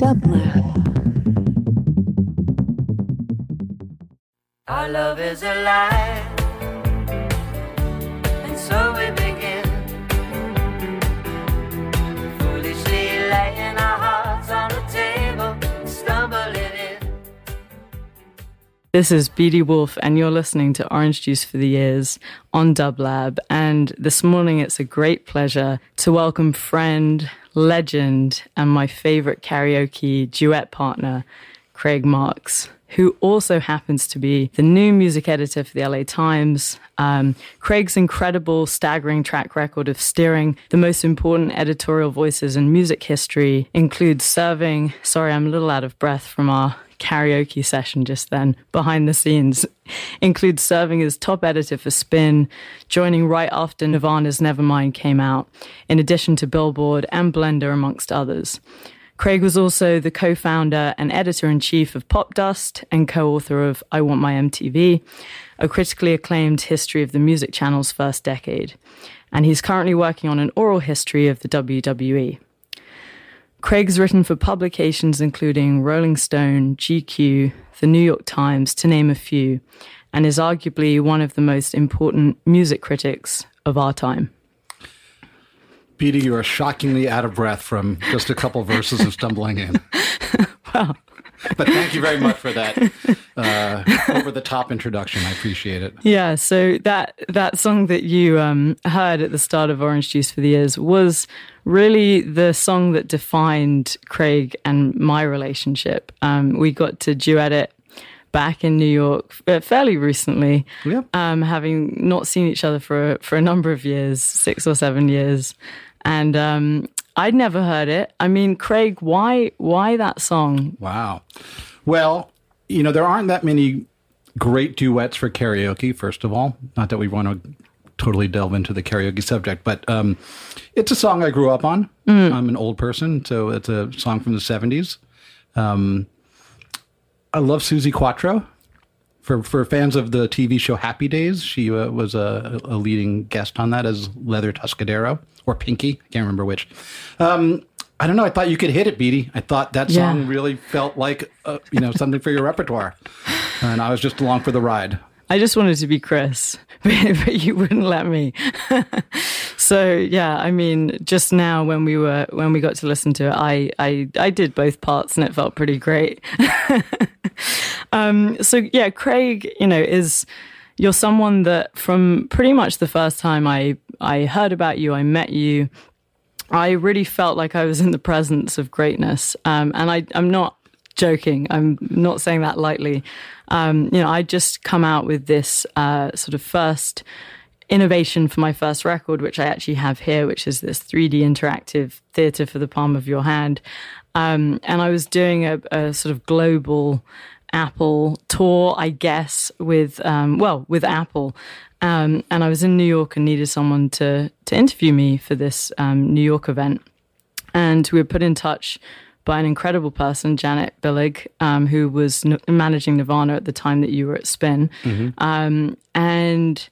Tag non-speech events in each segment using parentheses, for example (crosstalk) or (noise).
Dublab. Our love is alive, and so we begin. Foolishly laying our hearts on the table, stumbling in. This is Beatie Wolfe, and you're listening to Orange Juice for the Ears on Dublab. And this morning, it's a great pleasure to welcome friend, legend, and my favorite karaoke duet partner, Craig Marks, who also happens to be the new music editor for the LA Times. Um, Craig's incredible, staggering track record of steering the most important editorial voices in music history includes serving. Sorry, I'm a little out of breath from our karaoke session just then behind the scenes (laughs) includes serving as top editor for Spin, joining right after Nirvana's Nevermind came out, in addition to Billboard and Blender, amongst others. Craig was also the co founder and editor in chief of Popdust and co author of I Want My MTV, a critically acclaimed history of the music channel's first decade. And he's currently working on an oral history of the WWE. Craig's written for publications including Rolling Stone, GQ, The New York Times, to name a few, and is arguably one of the most important music critics of our time. Beatie, you are shockingly out of breath from just a couple verses of stumbling in. (laughs) Well, But thank you very much for that uh, over the top introduction. I appreciate it. Yeah, so that that song that you um, heard at the start of Orange Juice for the Ears was really the song that defined Craig and my relationship. Um, we got to duet it back in New York uh, fairly recently, Yeah. um, having not seen each other for for a number of years, six or seven years, and um, I'd never heard it. I mean, Craig, why why that song? Wow. Well, you know, there aren't that many great duets for karaoke, first of all. Not that we want to totally delve into the karaoke subject, but um, it's a song I grew up on. I'm an old person, so it's a song from the 70s. Um, I love Suzi Quatro. For, for fans of the TV show Happy Days, she uh, was a, a leading guest on that as Leather Tuscadero or Pinky. I can't remember which. Um, I don't know. I thought you could hit it, Beatie. I thought that song Yeah. really felt like uh, you know something for your repertoire, and I was just along for the ride. I just wanted to be Chris, (laughs) but, but you wouldn't let me. (laughs) so yeah, I mean, just now when we were when we got to listen to it, I I I did both parts and it felt pretty great. (laughs) um, so yeah, Craig, you know, is you're someone that from pretty much the first time I I heard about you, I met you. I really felt like I was in the presence of greatness, um, and I, I'm not joking. I'm not saying that lightly. Um, you know, I just come out with this uh, sort of first innovation for my first record, which I actually have here, which is this 3D interactive theater for the palm of your hand. Um, and I was doing a, a sort of global Apple tour, I guess, with um, well, with Apple. Um, and I was in New York and needed someone to to interview me for this um, New York event. And we were put in touch by an incredible person, Janet Billig, um, who was n- managing Nirvana at the time that you were at Spin. Um, and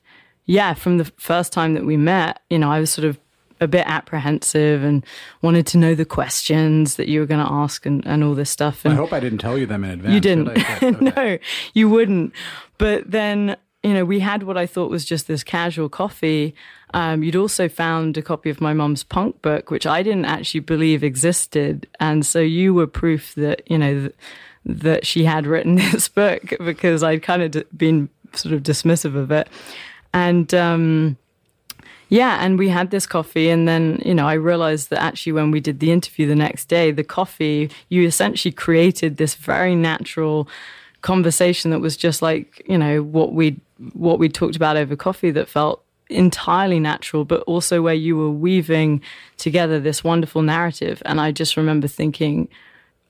yeah, from the first time that we met, you know, I was sort of a bit apprehensive and wanted to know the questions that you were going to ask and, and all this stuff. And I hope I didn't tell you them in advance. you didn't. did (laughs) Okay. no, you wouldn't. But then, you know, we had what I thought was just this casual coffee. Um, you'd also found a copy of my mum's punk book, which I didn't actually believe existed. And so you were proof that, you know, th- that she had written (laughs) this book because I'd kind of d- been sort of dismissive of it. And, um, yeah, and we had this coffee, and then you know I realized that actually when we did the interview the next day, the coffee you essentially created this very natural conversation that was just like you know what we what we talked about over coffee that felt entirely natural, but also where you were weaving together this wonderful narrative. And I just remember thinking,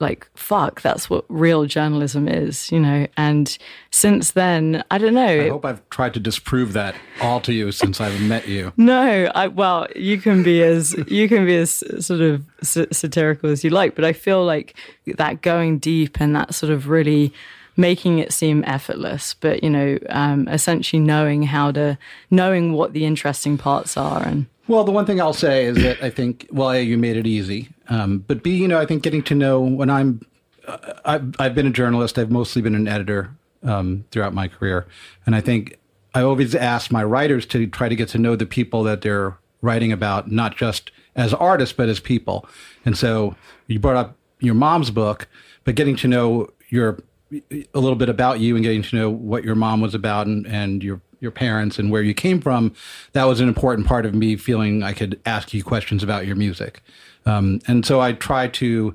like, fuck, that's what real journalism is, you know. And since then, I don't know. I hope I've tried to disprove that all to you since I've met you. (laughs) No, I well, you can be as you can be as sort of s- satirical as you like, but I feel like that going deep and that sort of really making it seem effortless, but you know, um, essentially knowing how to knowing what the interesting parts are and Well, the one thing I'll say is that I think, well, you made it easy. Um, but B, you know, I think getting to know when I'm, uh, I've, I've been a journalist, I've mostly been an editor um, throughout my career. And I think I always ask my writers to try to get to know the people that they're writing about, not just as artists, but as people. And so you brought up your mom's book, but getting to know your a little bit about you and getting to know what your mom was about and, and your your parents and where you came from, that was an important part of me feeling I could ask you questions about your music. Um, and so I try to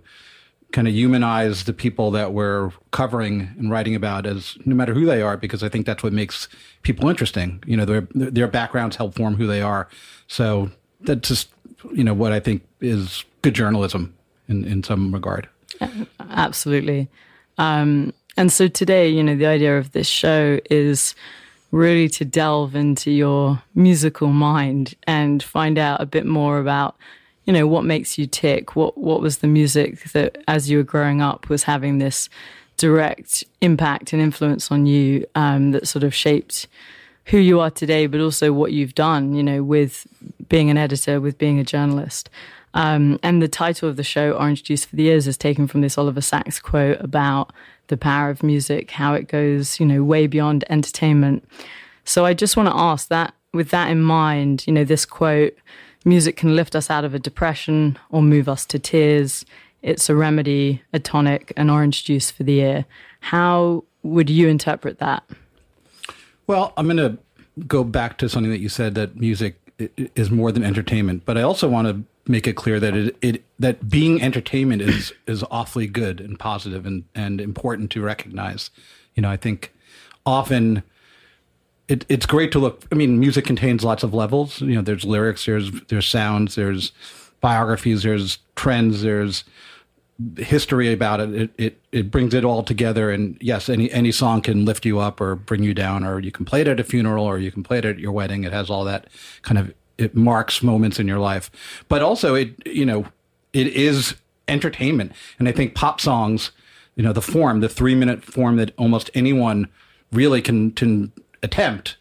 kind of humanize the people that we're covering and writing about as no matter who they are, because I think that's what makes people interesting. You know, their their backgrounds help form who they are. So that's just you know what I think is good journalism in in some regard. Absolutely. Um, and so today, you know, the idea of this show is really to delve into your musical mind and find out a bit more about you know what makes you tick what what was the music that as you were growing up was having this direct impact and influence on you um, that sort of shaped who you are today but also what you've done you know with being an editor with being a journalist. Um, and the title of the show orange juice for the ears is taken from this oliver sacks quote about the power of music, how it goes, you know, way beyond entertainment. So I just want to ask that with that in mind, you know, this quote, music can lift us out of a depression or move us to tears. It's a remedy, a tonic, an orange juice for the ear. How would you interpret that? Well, I'm going to go back to something that you said that music is more than entertainment, but I also want to make it clear that it, it that being entertainment is is awfully good and positive and and important to recognize. You know, I think often it, it's great to look. I mean, music contains lots of levels. You know, there's lyrics, there's there's sounds, there's biographies, there's trends, there's history about it. It it it brings it all together. And yes, any any song can lift you up or bring you down, or you can play it at a funeral, or you can play it at your wedding. It has all that kind of it marks moments in your life, but also it you know it is entertainment, and I think pop songs, you know, the form, the three minute form that almost anyone really can can attempt.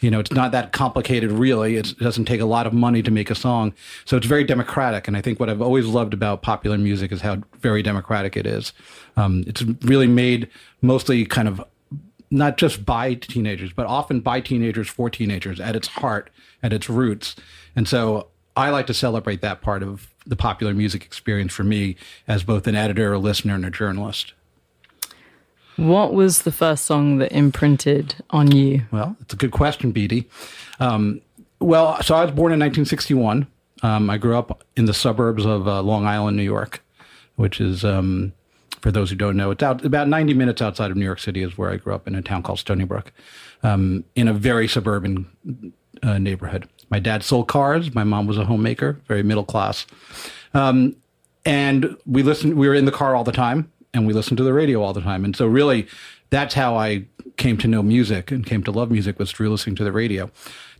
You know, it's not that complicated, really. It's, it doesn't take a lot of money to make a song, so it's very democratic. And I think what I've always loved about popular music is how very democratic it is. Um, it's really made mostly kind of not just by teenagers, but often by teenagers for teenagers at its heart, at its roots. And so I like to celebrate that part of the popular music experience for me as both an editor, a listener, and a journalist. What was the first song that imprinted on you? Well, it's a good question, Beatie. Um, well, so I was born in 1961. Um, I grew up in the suburbs of uh, Long Island, New York, which is um, for those who don't know, it's out about 90 minutes outside of New York City is where I grew up in a town called Stony Brook, um, in a very suburban uh, neighborhood. My dad sold cars. My mom was a homemaker, very middle class. Um, and we listened, we were in the car all the time and we listened to the radio all the time. And so really that's how I came to know music and came to love music was through listening to the radio.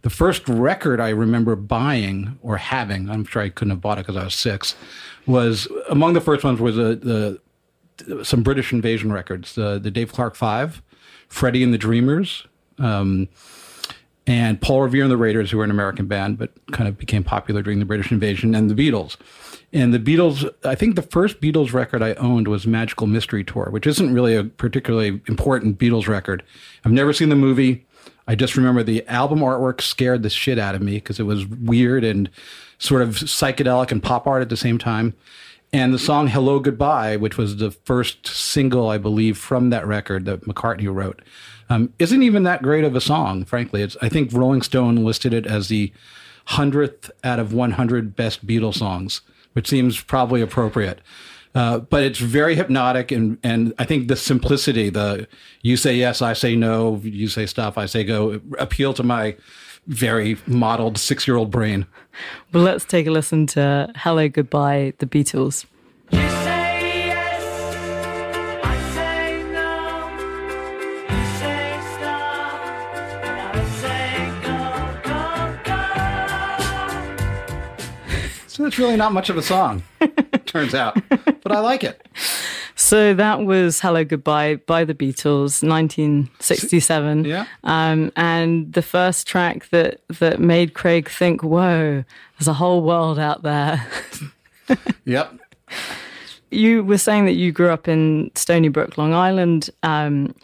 The first record I remember buying or having, I'm sure I couldn't have bought it because I was six, was among the first ones was a, the some British invasion records, uh, the Dave Clark Five, Freddie and the Dreamers, um, and Paul Revere and the Raiders, who were an American band but kind of became popular during the British invasion, and the Beatles. And the Beatles, I think the first Beatles record I owned was Magical Mystery Tour, which isn't really a particularly important Beatles record. I've never seen the movie. I just remember the album artwork scared the shit out of me because it was weird and sort of psychedelic and pop art at the same time. And the song Hello Goodbye, which was the first single, I believe, from that record that McCartney wrote, um, isn't even that great of a song, frankly. It's, I think Rolling Stone listed it as the 100th out of 100 best Beatles songs, which seems probably appropriate. Uh, but it's very hypnotic, and, and I think the simplicity, the you say yes, I say no, you say stop, I say go, appeal to my very modeled six year old brain. Well, let's take a listen to Hello Goodbye, the Beatles. You say yes, I say no. You say stop, and I say go, go, go. So it's really not much of a song, turns out, but I like it. So that was Hello Goodbye by the Beatles, 1967. Yeah. Um, and the first track that, that made Craig think, whoa, there's a whole world out there. (laughs) Yep. you were saying that you grew up in Stony Brook, Long Island. Um,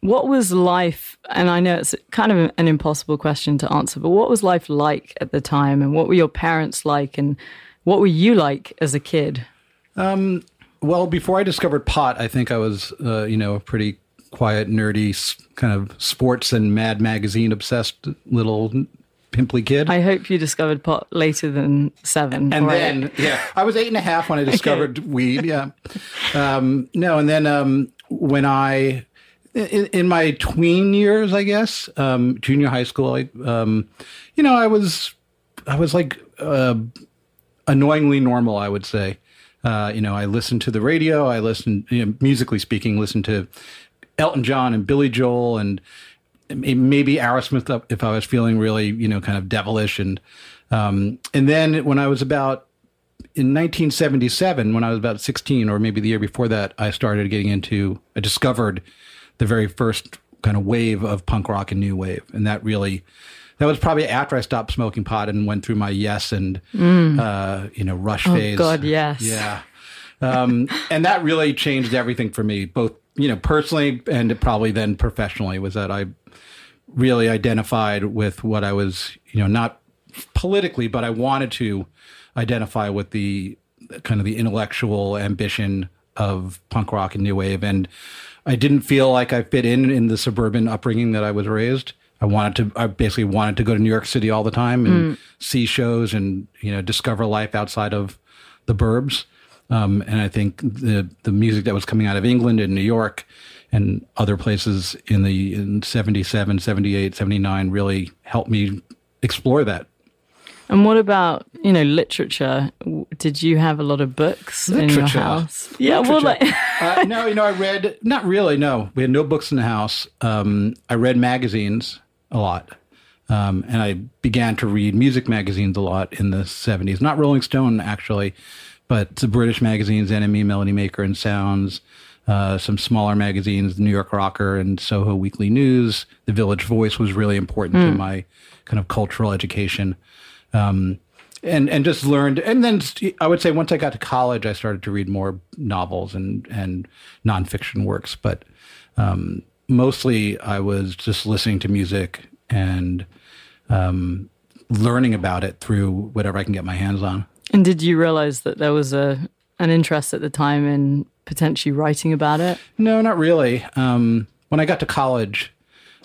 what was life, and I know it's kind of an impossible question to answer, but what was life like at the time? And what were your parents like? And what were you like as a kid? Well, before I discovered pot, I think I was, uh, you know, a pretty quiet, nerdy, kind of sports and Mad Magazine obsessed little pimply kid. I hope you discovered pot later than seven. and right? then, yeah, I was eight and a half when I (laughs) discovered weed. Yeah. Um, no, and then um, when I, in, in my tween years, I guess, um, junior high school, I, um, you know, I was, I was like uh, annoyingly normal, I would say. Uh, you know, I listened to the radio. I listened, you know, musically speaking, listened to Elton John and Billy Joel and maybe Aerosmith if I was feeling really, you know, kind of devilish. And um, and then when I was about in 1977, when I was about 16, or maybe the year before that, I started getting into, I discovered the very first kind of wave of punk rock and new wave, and that really. That was probably after I stopped smoking pot and went through my yes and uh, you know rush phase. Mm. Oh, God, yes. Yeah, um, and that really changed everything for me, both you know personally and probably then professionally. Was that I really identified with what I was, you know, not politically, but I wanted to identify with the kind of the intellectual ambition of punk rock and new wave, and I didn't feel like I fit in in the suburban upbringing that I was raised. I wanted to. I basically wanted to go to New York City all the time and see shows and you know discover life outside of the burbs. Um, and I think the the music that was coming out of England and New York and other places in the in 77, 78, 79 really helped me explore that. And what about you know literature? Did you have a lot of books in your house? Yeah, well, like, uh, no, you know, I read not really. No, we had no books in the house. Um, I read magazines a lot, um, and I began to read music magazines a lot in the seventies. Not Rolling Stone actually, but the British magazines, NME, Melody Maker, and Sounds. Uh, some smaller magazines, the New York Rocker and Soho Weekly News. The Village Voice was really important to my kind of cultural education um, and and just learned. And then st- I would say once I got to college, I started to read more novels and and nonfiction works. But um, mostly, I was just listening to music and um, learning about it through whatever I can get my hands on. and did you realize that there was a an interest at the time in potentially writing about it? No, not really. Um, when I got to college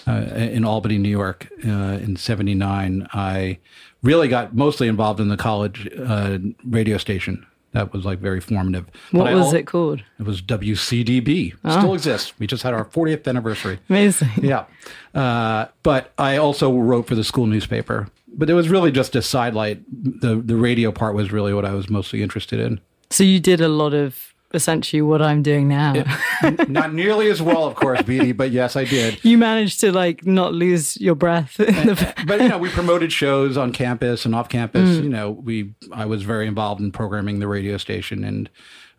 uh, in Albany, New York, uh, in '79, I really got mostly involved in the college uh, radio station. That was like very formative. What I was al- it called? It was WCDB. Still exists. We just had our 40th anniversary. Amazing. (laughs) Yeah. Uh, but I also wrote for the school newspaper. But it was really just a sidelight. The the radio part was really what I was mostly interested in. So you did a lot of essentially what I'm doing now. (laughs) Not nearly as well, of course, Beatie, but yes, I did. You managed to like not lose your breath. in the- But (laughs) you know, we promoted shows on campus and off campus. Mm. You know, we I was very involved in programming the radio station, and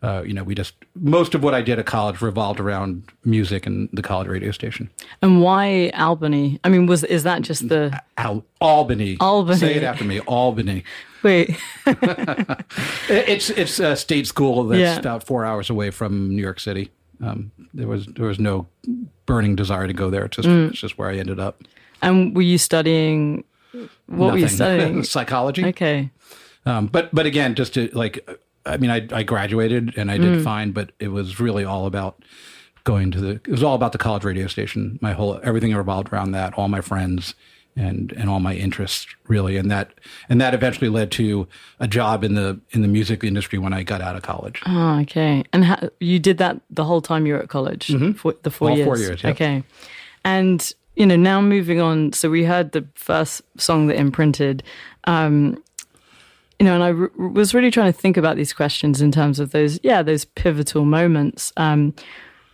uh, you know, we just most of what I did at college revolved around music and the college radio station. and why Albany? I mean, was is that just the Al- Albany. Albany. Say it after me. Albany. (laughs) wait? It's it's a state school that's Yeah. about four hours away from New York City. Um, there was there was no burning desire to go there. It's just Mm. it's just where I ended up. And were you studying? What were you (laughs) studying? Psychology. Okay. Um, but but again, just to like, I mean, I I graduated and I did fine, but it was really all about going to the. It was all about the college radio station. My whole everything revolved around that. All my friends and and all my interests really, and that and that eventually led to a job in the in the music industry when I got out of college. Oh, okay. And how, you did that the whole time you were at college, for the four Mm-hmm. All years. four years, yep. Okay. And you know, now moving on. So we heard the first song that imprinted. Um, you know, and I r- was really trying to think about these questions in terms of those, yeah, those pivotal moments. Um,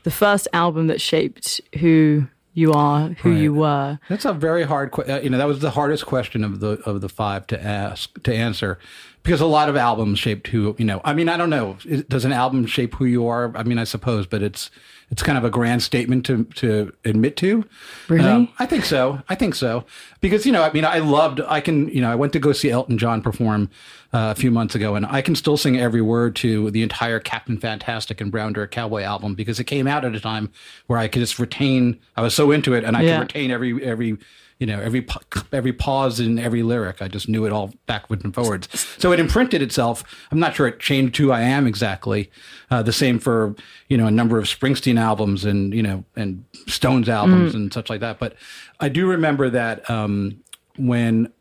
the first album that shaped who you are, who you were. That's a very hard, que- uh, you know, that was the hardest question of the of the five to ask to answer, because a lot of albums shaped who you know. I mean, I don't know. Does an album shape who you are? I mean, I suppose, but it's it's kind of a grand statement to to admit to. Um, Really? I think so. I think so because you know, I mean, I loved. I can you know, I went to go see Elton John perform uh, a few months ago, and I can still sing every word to the entire Captain Fantastic and Brown Dirt Cowboy album because it came out at a time where I could just retain. I was so into it, and I Yeah. could retain every every you know every every pause in every lyric. I just knew it all backwards and forwards. So it imprinted itself. I'm not sure it changed who I am exactly. Uh, the same for you know a number of Springsteen albums and you know and Stones albums and such like that. But I do remember that um, when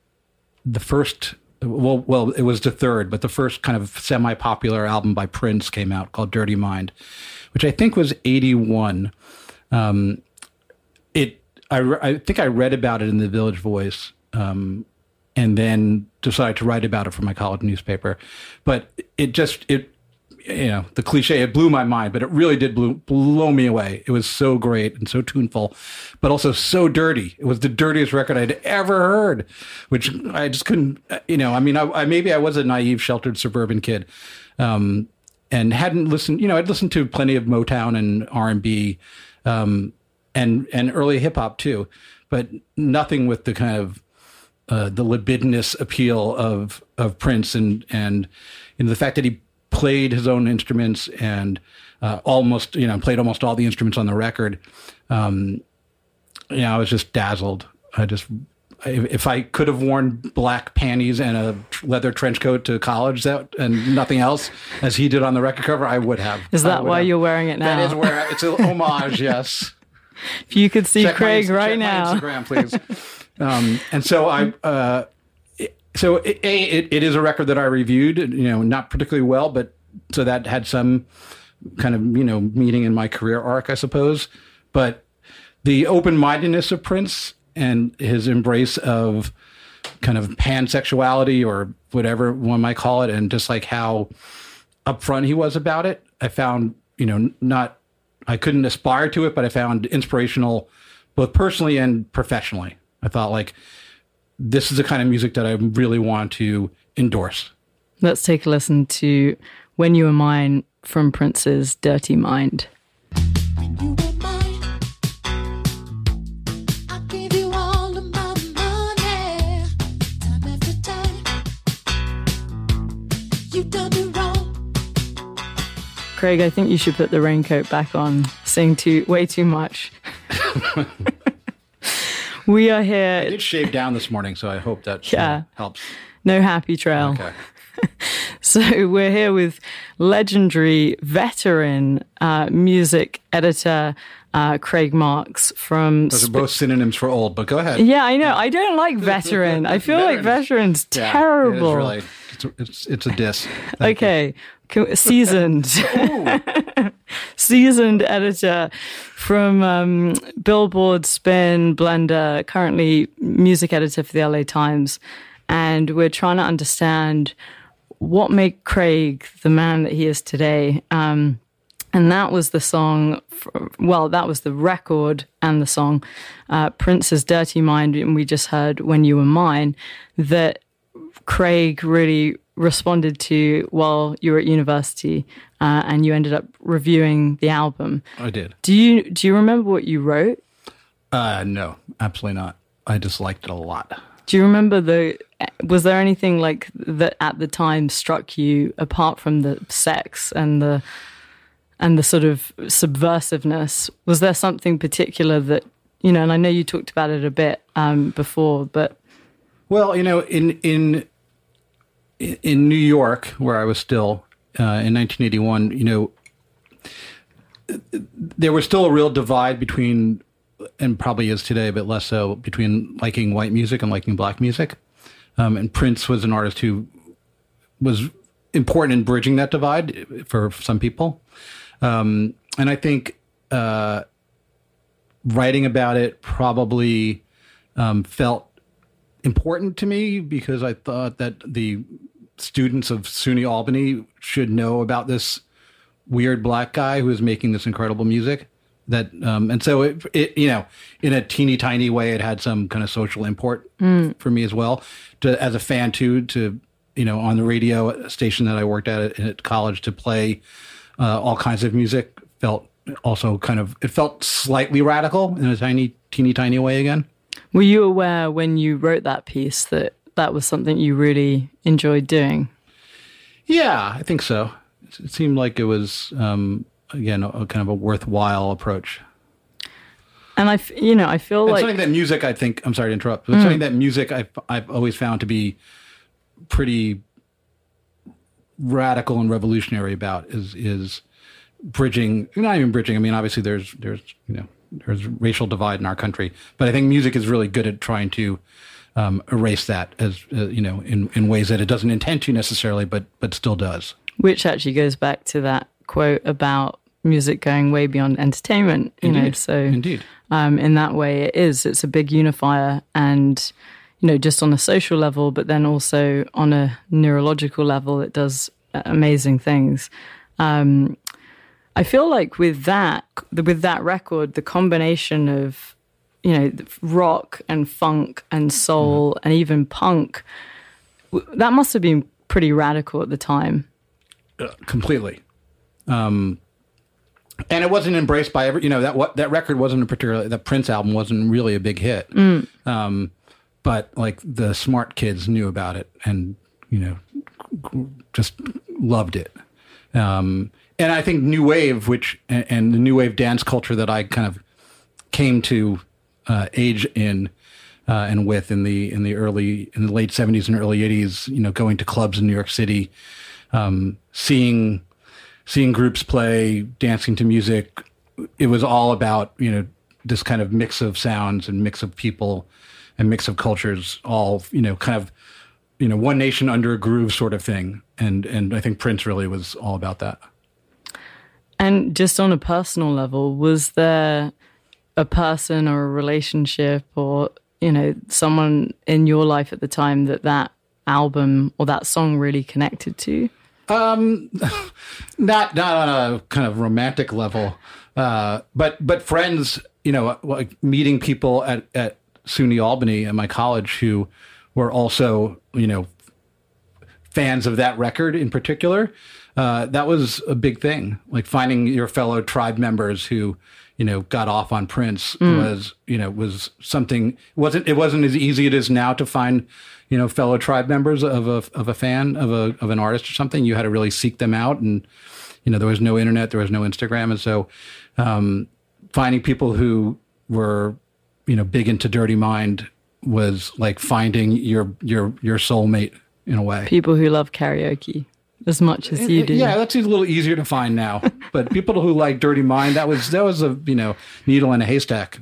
the first well well it was the third but the first kind of semi-popular album by prince came out called dirty mind which i think was 81 um, it I, re- I think i read about it in the village voice um, and then decided to write about it for my college newspaper. But it just it you know the cliche it blew my mind but it really did blow, blow me away. It was so great and so tuneful but also so dirty. It was the dirtiest record i'd ever heard which i just couldn't uh, you know i mean i, I maybe i was a naive sheltered suburban kid um, and hadn't listened you know i'd listened to plenty of motown and r&b um, and and early hip-hop too but nothing with the kind of uh, the libidinous appeal of of Prince and and you know, the fact that he played his own instruments and uh, almost you know played almost all the instruments on the record. Um, you know, I was just dazzled. I just if, if I could have worn black panties and a leather trench coat to college that and nothing else as he did on the record cover, I would have. Is that why have. you're wearing it now? That is where it's an homage. Yes (laughs) if you could see check Craig my, right now. Instagram, please. um, and so I, uh, so it, a it, it is a record that I reviewed. You know, not particularly well, but so that had some kind of you know meaning in my career arc, I suppose. But the open mindedness of Prince and his embrace of kind of pansexuality or whatever one might call it, and just like how upfront he was about it, I found you know not I couldn't aspire to it, but I found inspirational both personally and professionally. I thought like this is the kind of music that I really want to endorse. Let's take a listen to When You Were Mine from Prince's Dirty Mind. Craig, I think you should put the raincoat back on. Sing too way too much. (laughs) we are I here. did shave down this morning, so I hope that Yeah. helps. No happy trail. Okay. (laughs) So we're here with legendary veteran uh, music editor uh, Craig Marks from. Those are Sp- both synonyms for old, but go ahead. yeah, I know. I don't like veteran. I feel like veterans Yeah, terrible. Is really, it's, it's, it's a diss. Okay, Co- seasoned, (laughs) seasoned editor from um, Billboard, Spin, Blender, currently music editor for the LA Times, and we're trying to understand what made Craig the man that he is today. Um, and that was the song, well, that was the record and the song, uh, Prince's Dirty Mind, and we just heard When You Were Mine, that Craig really responded to while you were at university, uh, and you ended up reviewing the album. I did. Do you do you remember what you wrote? Uh, no, absolutely not. I just liked it a lot. Do you remember the? Was there anything like that at the time struck you apart from the sex and the and the sort of subversiveness? Was there something particular that you know? And I know you talked about it a bit um, before, but Well, you know, in in in New York, where I was still uh, in 1981, you know, there was still a real divide between, and probably is today, but less so, between liking white music and liking black music. Um, and Prince was an artist who was important in bridging that divide for some people. Um, and I think uh, writing about it probably um, felt important to me because I thought that the students of SUNY Albany should know about this weird black guy who is making this incredible music. That um, and so it, it you know in a teeny tiny way it had some kind of social import for me as well to as a fan too to you know, on the radio station that I worked at at college to play uh, all kinds of music felt also kind of it felt slightly radical in a tiny, teeny tiny way again. Were you aware when you wrote that piece that that was something you really enjoyed doing? Yeah, I think so. It seemed like it was um, again a, a kind of a worthwhile approach. And I, f- you know, I feel And like something that music, I think, I'm sorry to interrupt, but something that music I've, I've always found to be pretty radical and revolutionary about is, is bridging, not even bridging. I mean, obviously there's, there's, you know, there's racial divide in our country, but I think music is really good at trying to um, erase that as, uh, you know, in, in ways that it doesn't intend to necessarily, but, but still does. which actually goes back to that quote about music going way beyond entertainment. You know, so Indeed. um, in that way, it is. It's a big unifier, and you know, just on a social level, but then also on a neurological level, it does uh, amazing things. Um, I feel like with that, with that record, the combination of you know rock and funk and soul and even punk, that must have been pretty radical at the time. completely. Um, and it wasn't embraced by every, you know, that what that record wasn't a particular, the Prince album wasn't really a big hit. Um, but like the smart kids knew about it and, you know, just loved it. Um, and I think new wave, which, and, the new wave dance culture that I kind of came to uh, age in uh, and with in the in the early in the late seventies and early eighties. You know, going to clubs in New York City, um, seeing seeing groups play, dancing to music. It was all about you know this kind of mix of sounds and mix of people and mix of cultures, all you know, kind of you know one nation under a groove sort of thing. And and I think Prince really was all about that. And just on a personal level, was there a person or a relationship or, you know, someone in your life at the time that that album or that song really connected to? Um, (laughs) not not on a kind of romantic level, uh, but but friends, you know, like meeting people at at SUNY Albany at my college who were also you know fans of that record in particular. Uh, that was a big thing. Like finding your fellow tribe members who you know got off on Prince was you know was something wasn't it wasn't as easy it is now to find you know fellow tribe members of a of a fan of a of an artist or something. You had to really seek them out, and you know there was no internet, there was no Instagram, and so um, finding people who were you know big into Dirty Mind was like finding your your your soulmate in a way. People who love karaoke as much as you do. Yeah, that's a little easier to find now. (laughs) but people who like Dirty Mind, that was that was a you know needle in a haystack.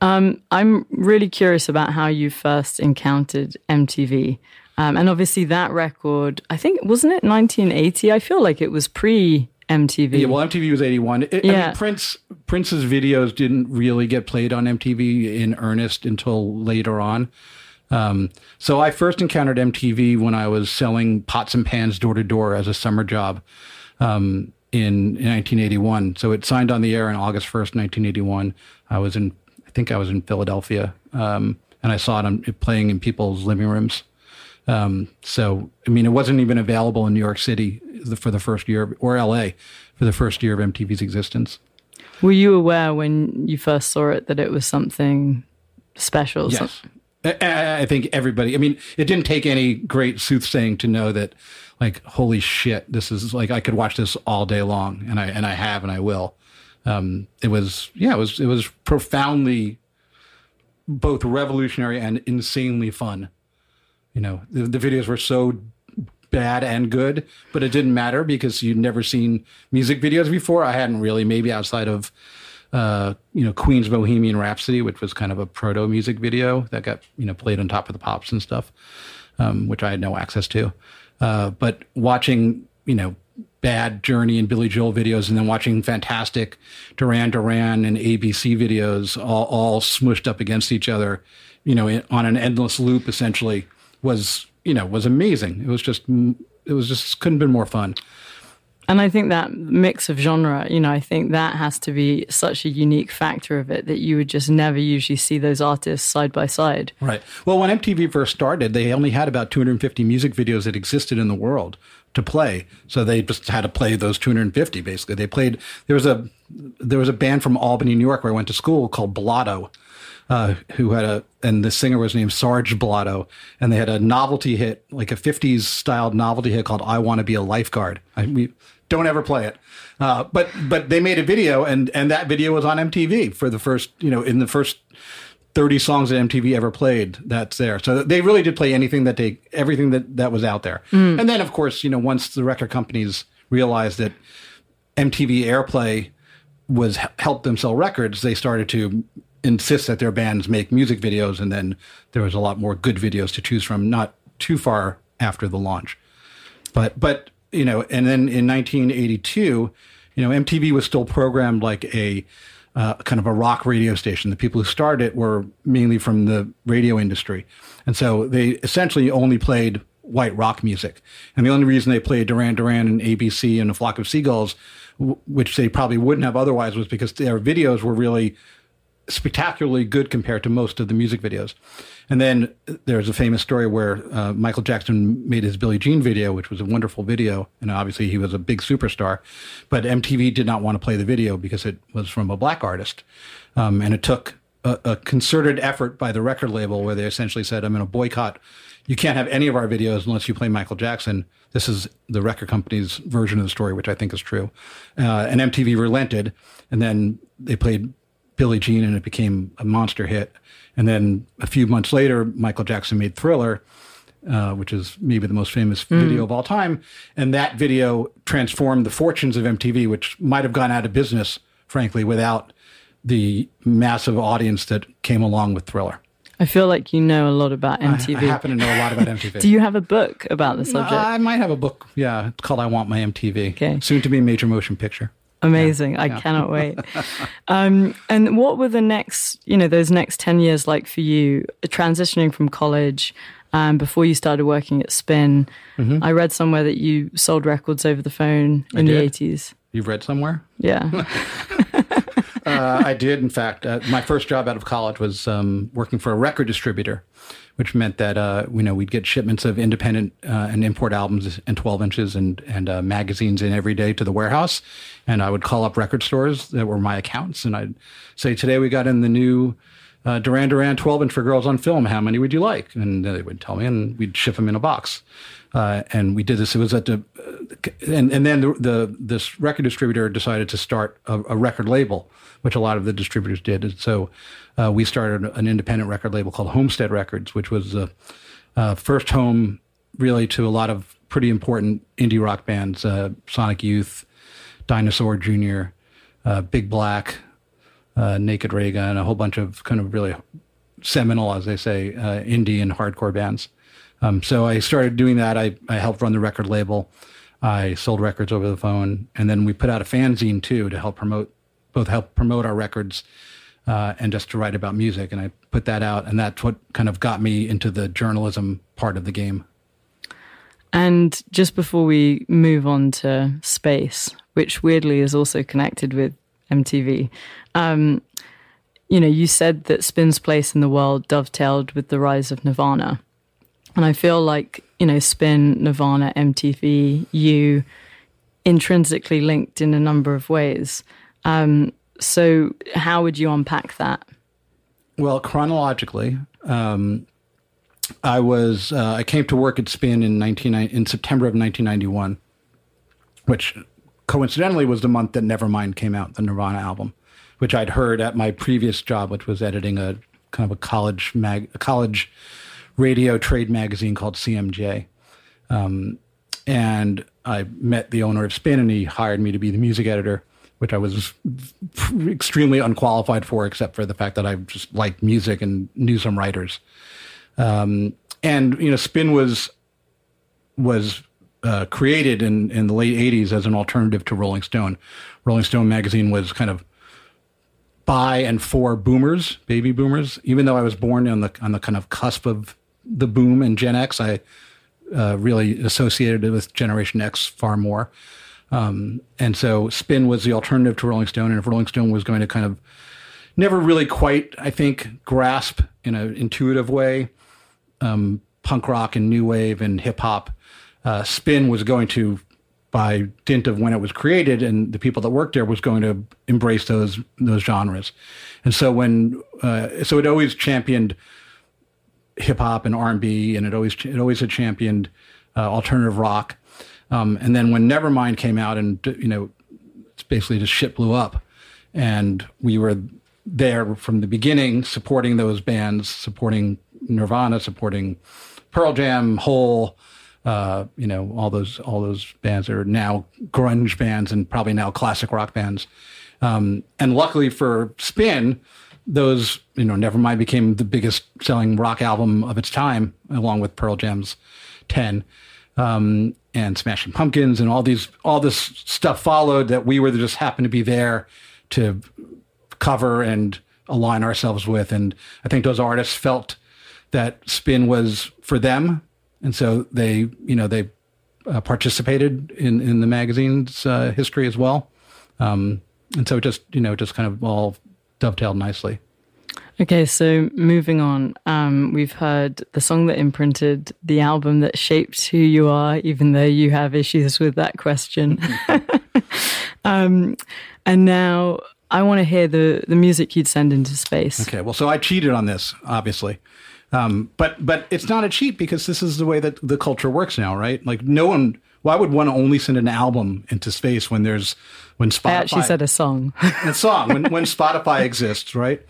Um, I'm really curious about how you first encountered MTV. Um, and obviously, that record, I think, wasn't it 1980? I feel like it was pre MTV. Yeah, well, MTV was eighty one. I Yeah. mean, Prince Prince's videos didn't really get played on MTV in earnest until later on. Um, so I first encountered MTV when I was selling pots and pans door to door as a summer job um, in, in 1981. So it signed on the air on August 1st, 1981. I was in, I think I was in Philadelphia, um, and I saw it, on, it playing in people's living rooms. Um, so, I mean, it wasn't even available in New York City for the first year, or LA for the first year of MTV's existence. Were you aware when you first saw it that it was something special? Yes. I- I, I think everybody, I mean, it didn't take any great soothsaying to know that, like, holy shit, this is like, I could watch this all day long, and I, and I have, and I will. Um, it was, yeah, it was, it was profoundly both revolutionary and insanely fun. You know, the, the videos were so bad and good, but it didn't matter because you'd never seen music videos before. I hadn't really, maybe outside of, uh, you know, Queen's Bohemian Rhapsody, which was kind of a proto music video that got, you know, played on top of the pops and stuff, um, which I had no access to. Uh, but watching, you know, bad Journey and Billy Joel videos and then watching fantastic Duran Duran and ABC videos all, all smushed up against each other, you know, on an endless loop essentially was, you know, was amazing. It was just, it was just, couldn't have been more fun. And I think that mix of genre, you know, I think that has to be such a unique factor of it that you would just never usually see those artists side by side. Right. Well, when MTV first started, they only had about 250 music videos that existed in the world to play. So they just had to play those 250 basically. They played there was a there was a band from Albany, New York where I went to school called Blotto. Uh, who had a and the singer was named Sarge Blotto, and they had a novelty hit, like a '50s styled novelty hit called "I Want to Be a Lifeguard." I, we don't ever play it, uh, but but they made a video, and and that video was on MTV for the first, you know, in the first 30 songs that MTV ever played, that's there. So they really did play anything that they, everything that, that was out there. And then, of course, you know, once the record companies realized that MTV Airplay was helped them sell records, they started to insist that their bands make music videos. And then there was a lot more good videos to choose from, not too far after the launch. But, but, you know, and then in 1982, you know, MTV was still programmed like a, uh, kind of a rock radio station. The people who started it were mainly from the radio industry. And so they essentially only played white rock music. And the only reason they played Duran Duran and ABC and A Flock of Seagulls, w- which they probably wouldn't have otherwise, was because their videos were really spectacularly good compared to most of the music videos. And then there's a famous story where uh, Michael Jackson made his Billie Jean video, which was a wonderful video, and obviously he was a big superstar. But MTV did not want to play the video because it was from a black artist, um, and it took a, a concerted effort by the record label where they essentially said, "I'm going to boycott. You can't have any of our videos unless you play Michael Jackson." This is the record company's version of the story, which I think is true. Uh, and MTV relented, and then they played Billie Jean, and it became a monster hit. And then a few months later, Michael Jackson made Thriller, uh, which is maybe the most famous video of all time. And that video transformed the fortunes of MTV, which might have gone out of business, frankly, without the massive audience that came along with Thriller. I feel like you know a lot about MTV. I, happen to know a lot about MTV. (laughs) Do you have a book about the subject? I might have a book. Yeah, it's called "I Want My MTV." Okay. Soon to be a major motion picture. Amazing. I cannot wait. (laughs) Um, and what were the next, you know, those next 10 years like for you, transitioning from college um, before you started working at Spin? I read somewhere that you sold records over the phone Mm-hmm. In the 80s. You've read somewhere? Yeah. (laughs) (laughs) Uh, I did, in fact. Uh, my first job out of college was um, working for a record distributor, which meant that uh, you know we'd get shipments of independent uh, and import albums and 12 inches and and uh, magazines in every day to the warehouse, and I would call up record stores that were my accounts, and I'd say, "Today we got in the new." Uh, Duran Duran 12 inch for girls on film. How many would you like? And they would tell me, and we'd ship them in a box. Uh, and we did this. It was at the, uh, and and then the, the this record distributor decided to start a, a record label, which a lot of the distributors did. And so uh, we started an independent record label called Homestead Records, which was the uh, first home really to a lot of pretty important indie rock bands: uh, Sonic Youth, Dinosaur Jr., Big Black, uh, Naked Raygun, a whole bunch of kind of really seminal, as they say, uh, indie and hardcore bands. Um, so I started doing that. I, I helped run the record label. I sold records over the phone, and then we put out a fanzine too to help promote, both help promote our records uh, and just to write about music. And I put that out, and that's what kind of got me into the journalism part of the game. And just before we move on to space, which weirdly is also connected with MTV, um, you know, you said that Spin's place in the world dovetailed with the rise of Nirvana. And I feel like, you know, Spin, Nirvana, MTV, you intrinsically linked in a number of ways. Um, so, how would you unpack that? Well, chronologically, um, I was uh, I came to work at Spin in nineteen in September of nineteen ninety one, which coincidentally was the month that Nevermind came out, the Nirvana album, which I'd heard at my previous job, which was editing a kind of a college mag a college radio trade magazine called CMJ. Um, and I met the owner of Spin, and he hired me to be the music editor, which I was extremely unqualified for, except for the fact that I just liked music and knew some writers. Um, and you know, Spin was was uh, created in in the late '80s as an alternative to Rolling Stone. Rolling Stone magazine was kind of by and for boomers, baby boomers. Even though I was born on the on the kind of cusp of the boom and Gen X, I uh, really associated it with Generation X far more. Um, and so Spin was the alternative to Rolling Stone. And if Rolling Stone was going to kind of never really quite, I think, grasp in an intuitive way um, punk rock and new wave and hip hop, uh, Spin was going to, by dint of when it was created and the people that worked there, was going to embrace those those genres. And so when uh, so it always championed hip hop and R and B, and it always it always had championed uh, alternative rock. Um, and then when Nevermind came out, and you know, it's basically just shit blew up, and we were there from the beginning, supporting those bands, supporting Nirvana, supporting Pearl Jam, Hole, uh, you know, all those all those bands that are now grunge bands and probably now classic rock bands. Um, and luckily for Spin, those you know, Nevermind became the biggest selling rock album of its time, along with Pearl Jam's Ten. Um, and Smashing Pumpkins and all these all this stuff followed that we were just happened to be there to cover and align ourselves with. And I think those artists felt that spin was for them, and so they, you know, they uh, participated in in the magazine's uh, history as well. Um, and so it just, you know, just kind of all dovetailed nicely. Okay, so moving on, um, we've heard the song that imprinted, the album that shaped who you are, even though you have issues with that question. (laughs) um, and now I want to hear the, the music you'd send into space. Okay, well, so I cheated on this, obviously. Um, but but it's not a cheat because this is the way that the culture works now, right? Like no one. Why would one only send an album into space when there's when Spotify? I actually said a song. a song when when (laughs) Spotify exists, right?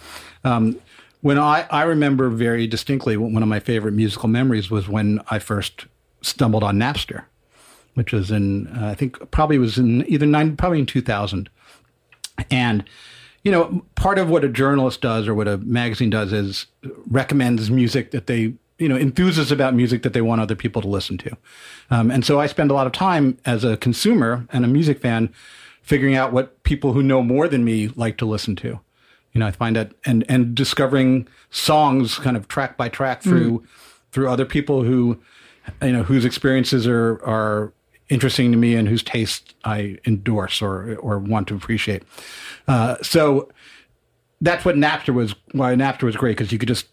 Um, when I I remember very distinctly one of my favorite musical memories was when I first stumbled on Napster, which was in uh, I think probably was in either nine probably in two thousand, and you know, part of what a journalist does or what a magazine does is recommends music that they, you know, enthuses about music that they want other people to listen to. Um, and so I spend a lot of time as a consumer and a music fan figuring out what people who know more than me like to listen to. You know, I find that and and discovering songs kind of track by track through mm. through other people who you know whose experiences are are interesting to me and whose taste I endorse or or want to appreciate. Uh, so that's what Napster was. Why Napster was great because you could just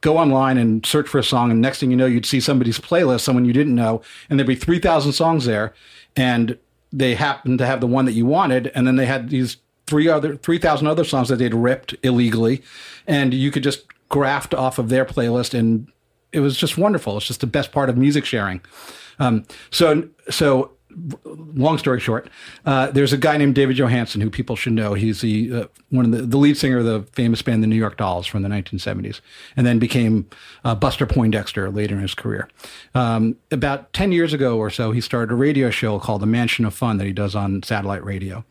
go online and search for a song, and next thing you know, you'd see somebody's playlist, someone you didn't know, and there'd be three thousand songs there, and they happened to have the one that you wanted, and then they had these three other three thousand other songs that they'd ripped illegally, and you could just graft off of their playlist, and it was just wonderful. It's just the best part of music sharing. Um, so so long story short, uh, there's a guy named David Johansen who people should know. He's the uh, one of the, the lead singer of the famous band, the New York Dolls, from the 1970s, and then became uh, Buster Poindexter later in his career. Um, about 10 years ago or so, he started a radio show called The Mansion of Fun that he does on satellite radio.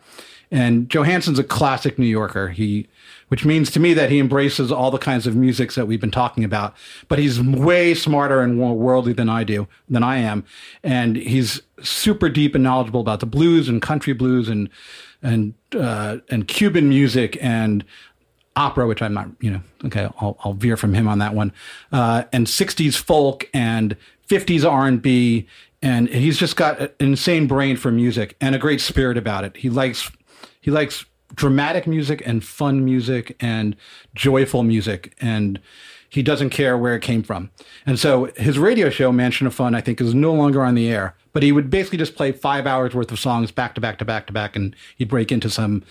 And Johansen's a classic New Yorker. He which means to me that he embraces all the kinds of musics that we've been talking about. But he's way smarter and more worldly than I do, than I am, and he's super deep and knowledgeable about the blues and country blues and and uh, and Cuban music and opera, which I'm not, you know, okay, I'll, I'll veer from him on that one, uh, and '60s folk and '50s R&B, and he's just got an insane brain for music and a great spirit about it. He likes he likes dramatic music and fun music and joyful music and he doesn't care where it came from. And so his radio show, Mansion of Fun, I think is no longer on the air, but he would basically just play five hours worth of songs back to back to back to back. And he'd break into some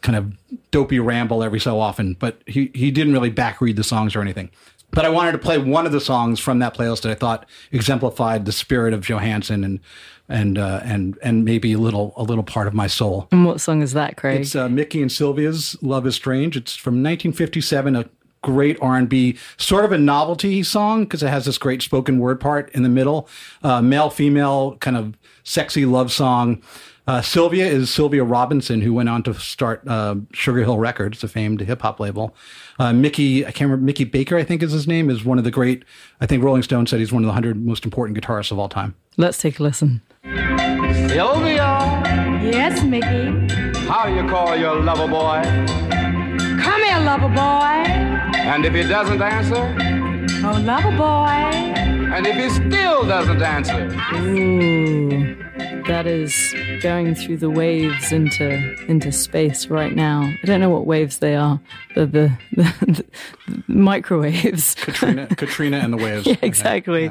kind of dopey ramble every so often, but he, he didn't really back read the songs or anything. But I wanted to play one of the songs from that playlist that I thought exemplified the spirit of Johansen and and uh, and and maybe a little a little part of my soul. And what song is that, Craig? It's uh, Mickey and Sylvia's "Love Is Strange." It's from 1957, a great R&B, sort of a novelty song because it has this great spoken word part in the middle, uh, male female kind of sexy love song. Uh, Sylvia is Sylvia Robinson, who went on to start uh, Sugar Hill Records, a famed hip hop label. Uh, Mickey, I can't remember, Mickey Baker, I think is his name, is one of the great, I think Rolling Stone said he's one of the 100 most important guitarists of all time. Let's take a listen. Sylvia, Yes, Mickey. how do you call your lover boy? Come here, lover boy. And if he doesn't answer, Oh, lover boy. and if he still doesn't answer, Ooh. That is going through the waves into into space right now. I don't know what waves they are. The (laughs) the, the, the microwaves. Katrina, (laughs) Katrina and the waves. yeah, exactly.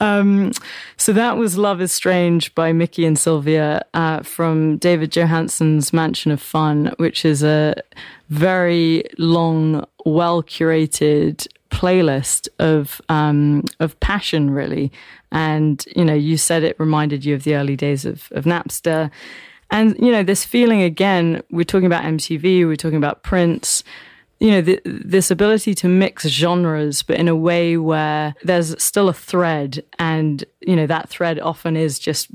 Um, so that was "Love Is Strange" by Mickey and Sylvia uh, from David Johansen's Mansion of Fun, which is a very long, well curated playlist of um, of passion, really. And you know, you said it reminded you of the early days of, of Napster, and you know, this feeling again. We're talking about MTV. We're talking about Prince. You know, th- this ability to mix genres, but in a way where there's still a thread, and you know, that thread often is just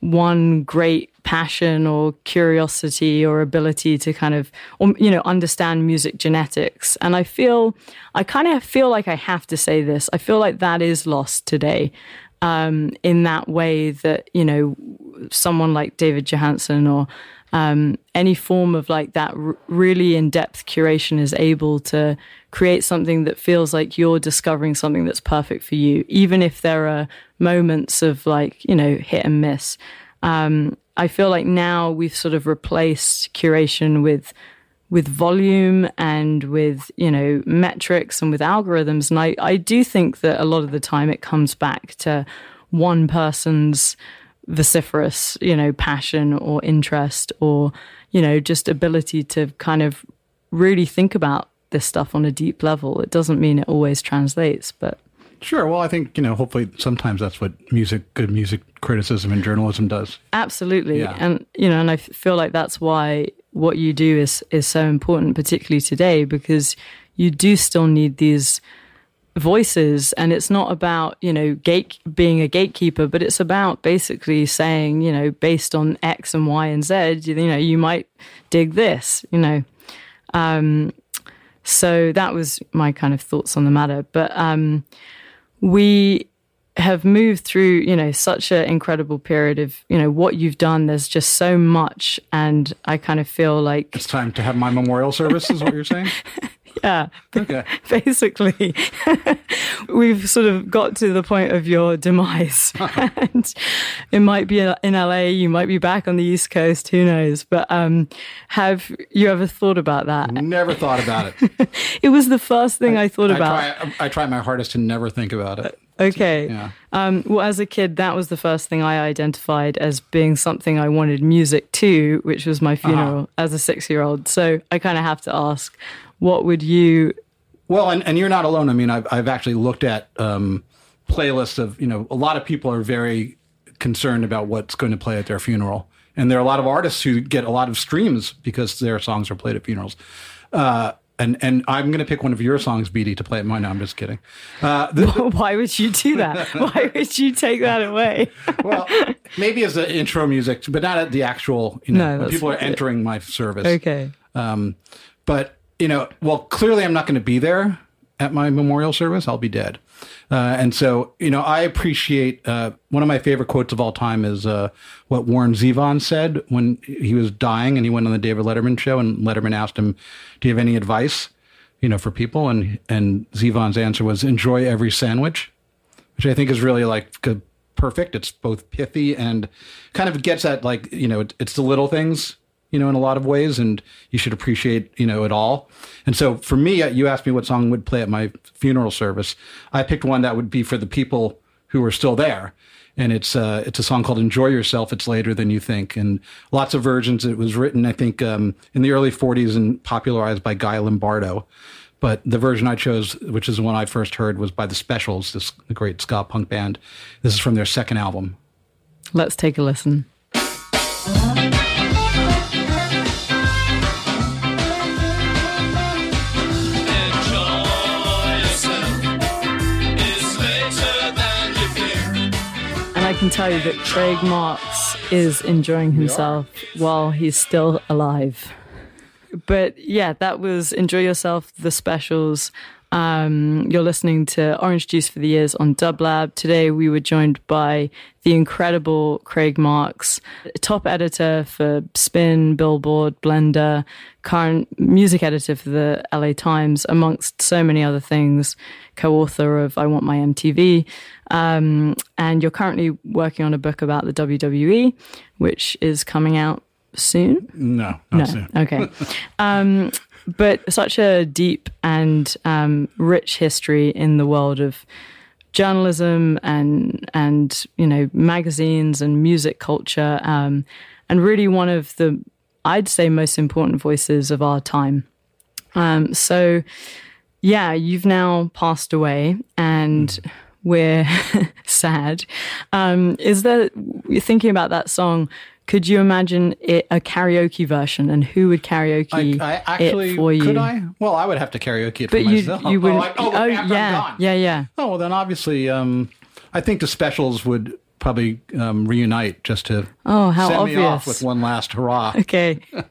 one great passion or curiosity or ability to kind of or, you know understand music genetics. And i feel i kind of feel like i have to say this. I feel like that is lost today um, in that way that you know someone like david johansen or um, any form of like that r- really in-depth curation is able to create something that feels like you're discovering something that's perfect for you even if there are moments of like you know hit and miss. Um, i feel like now we've sort of replaced curation with with volume and with you know metrics and with algorithms and I, I do think that a lot of the time it comes back to one person's vociferous, you know, passion or interest or, you know, just ability to kind of really think about this stuff on a deep level. It doesn't mean it always translates, but Sure. Well, I think, you know, hopefully sometimes that's what music, good music criticism and journalism does. absolutely. Yeah. And, you know, and I feel like that's why what you do is, is so important, particularly today, because you do still need these voices and it's not about you know gate being a gatekeeper but it's about basically saying you know based on x and y and z you know you might dig this you know. Um so that was my kind of thoughts on the matter. But um we have moved through you know such an incredible period of you know what you've done. There's just so much and i kind of feel like It's time to have my memorial service, is what you're saying? (laughs) (laughs) yeah Okay. (laughs) basically (laughs) we've sort of got to the point of your demise and it might be in la you might be back on the east coast who knows but um have you ever thought about that Never thought about it. it was the first thing i, thought I about try, I try my hardest to never think about it. okay Yeah. um well as a kid that was the first thing i identified as being something i wanted music to which was my funeral as a six year old so i kind of have to ask what would you Well, and, and you're not alone. I mean, I've, I've actually looked at um, playlists of, you know, a lot of people are very concerned about what's going to play at their funeral. And there are a lot of artists who get a lot of streams because their songs are played at funerals. Uh, and, and I'm going to pick one of your songs, Beatie, to play at mine. No, I'm just kidding. Uh, the, (laughs) why would you do that why (laughs) would you take that away well, maybe as an intro music, but not at the actual, you know, No, when people are entering my service. okay Um, but you know, well, clearly I'm not going to be there at my memorial service. I'll be dead. Uh, and so, you know, I appreciate uh, one of my favorite quotes of all time is uh, what Warren Zevon said when he was dying and he went on the David Letterman show and Letterman asked him, "Do you have any advice, you know, for people?" And and Zevon's answer was, "Enjoy every sandwich," which I think is really like perfect. It's both pithy and kind of gets at like you know it, it's the little things you know in a lot of ways, and you should appreciate you know it all. And so for me, uh, you asked me what song would play at my funeral service. I picked one that would be for the people who are still there. And it's uh, it's a song called "Enjoy Yourself." It's later than you think, and lots of versions. It was written, I think, um, in the early '40s and popularized by Guy Lombardo. But the version I chose, which is the one I first heard, was by the Specials, this great ska punk band. This is from their second album. let's take a listen can tell you that Craig Marks is enjoying himself while he's still alive. But yeah, that was Enjoy Yourself, the specials. Um, you're listening to Orange Juice for the Ears on Dublab. Today we were joined by the incredible Craig Marks, top editor for Spin, Billboard, Blender, current music editor for the LA Times, amongst so many other things, co author of I Want My MTV. Um, and you're currently working on a book about the WWE, which is coming out soon. No, not soon. Okay. (laughs) um, but such a deep and um, rich history in the world of journalism and and you know magazines and music culture, um, and really one of the I'd say most important voices of our time. Um, so, yeah, you've now passed away, and we're (laughs) sad. Um, is there thinking about that song? Could you imagine it a karaoke version, and who would karaoke I, I actually it for you? could I? Well, I would have to karaoke it But for you myself. you would Oh, I- oh, I'm yeah yeah yeah. Oh well, then obviously, um, I think the specials would probably um, reunite just to Oh, how send me off with one last hurrah. Okay. I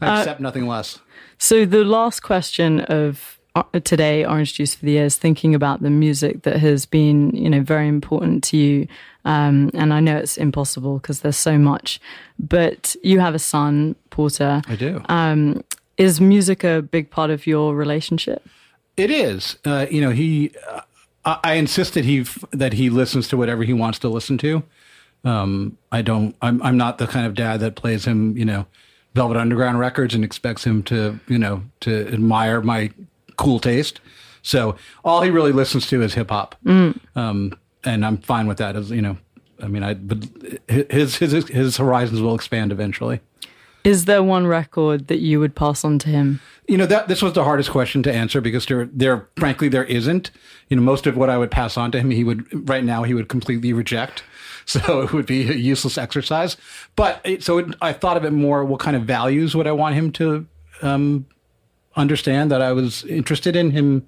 (laughs) accept nothing less. So the last question of uh, today, Orange Juice for the Ears, thinking about the music that has been, you know, very important to you. Um, and I know it's impossible because there's so much, but you have a son, Porter. I do. Um, is music a big part of your relationship? It is. Uh, you know, he. Uh, I I insist that he f- that he listens to whatever he wants to listen to. Um, I don't. I'm. I'm not the kind of dad that plays him. You know, Velvet Underground records and expects him to. You know, to admire my cool taste. So all he really listens to is hip hop. Um, and I'm fine with that. As you know, I mean, I. But his his his horizons will expand eventually. Is there one record that you would pass on to him? You know that this was the hardest question to answer because there, there, frankly, there isn't. You know, most of what I would pass on to him, he would right now he would completely reject. (laughs) So it would be a useless exercise. But it, so it, I thought of it more: what kind of values would I want him to um, understand that I was interested in him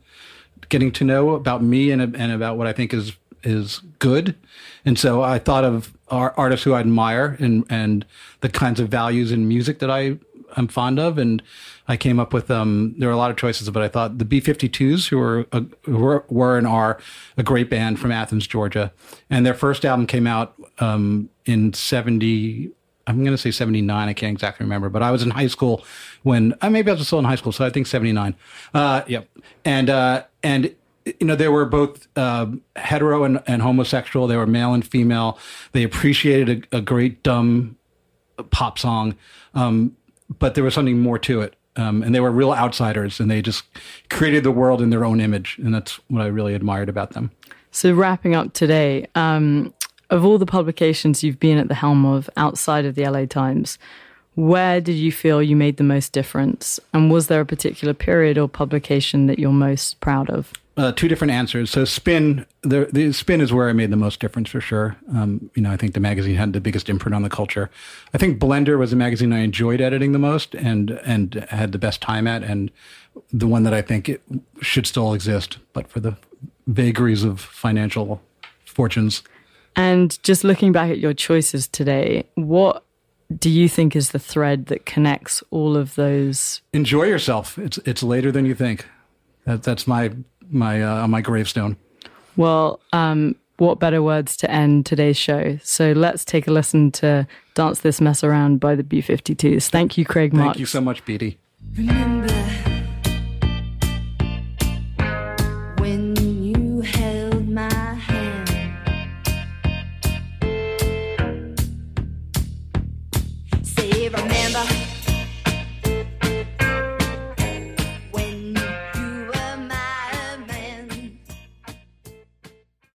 getting to know about me and and about what I think is is good. And so I thought of ar- artists who I admire and and the kinds of values in music that I am fond of. And I came up with um there are a lot of choices, but I thought the B52s who were a, who were, were and are a great band from Athens, Georgia, and their first album came out um in seventy. I'm going to say 79. I can't exactly remember, but I was in high school when uh, maybe I was still in high school. So I think 79. Uh, yep. And, uh, and, you know, they were both uh, hetero and, and homosexual. They were male and female. They appreciated a, a great dumb pop song, um, but there was something more to it. Um, and they were real outsiders, and they just created the world in their own image, and that's what I really admired about them. So wrapping up today, um, of all the publications you've been at the helm of outside of the LA Times, where did you feel you made the most difference? And was there a particular period or publication that you're most proud of? uh, two different answers. So spin, the, the spin is where I made the most difference for sure. Um, you know, I think the magazine had the biggest imprint on the culture. I think Blender was a magazine I enjoyed editing the most and and had the best time at, and the one that I think it should still exist, but for the vagaries of financial fortunes. And just looking back at your choices today, what do you think is the thread that connects all of those? Enjoy yourself. It's it's later than you think. That, that's my my uh, on my gravestone. Well, um, what better words to end today's show? So let's take a listen to Dance This Mess Around by the B 52s. Thank you, Craig Thank you so much, Beatie. Remember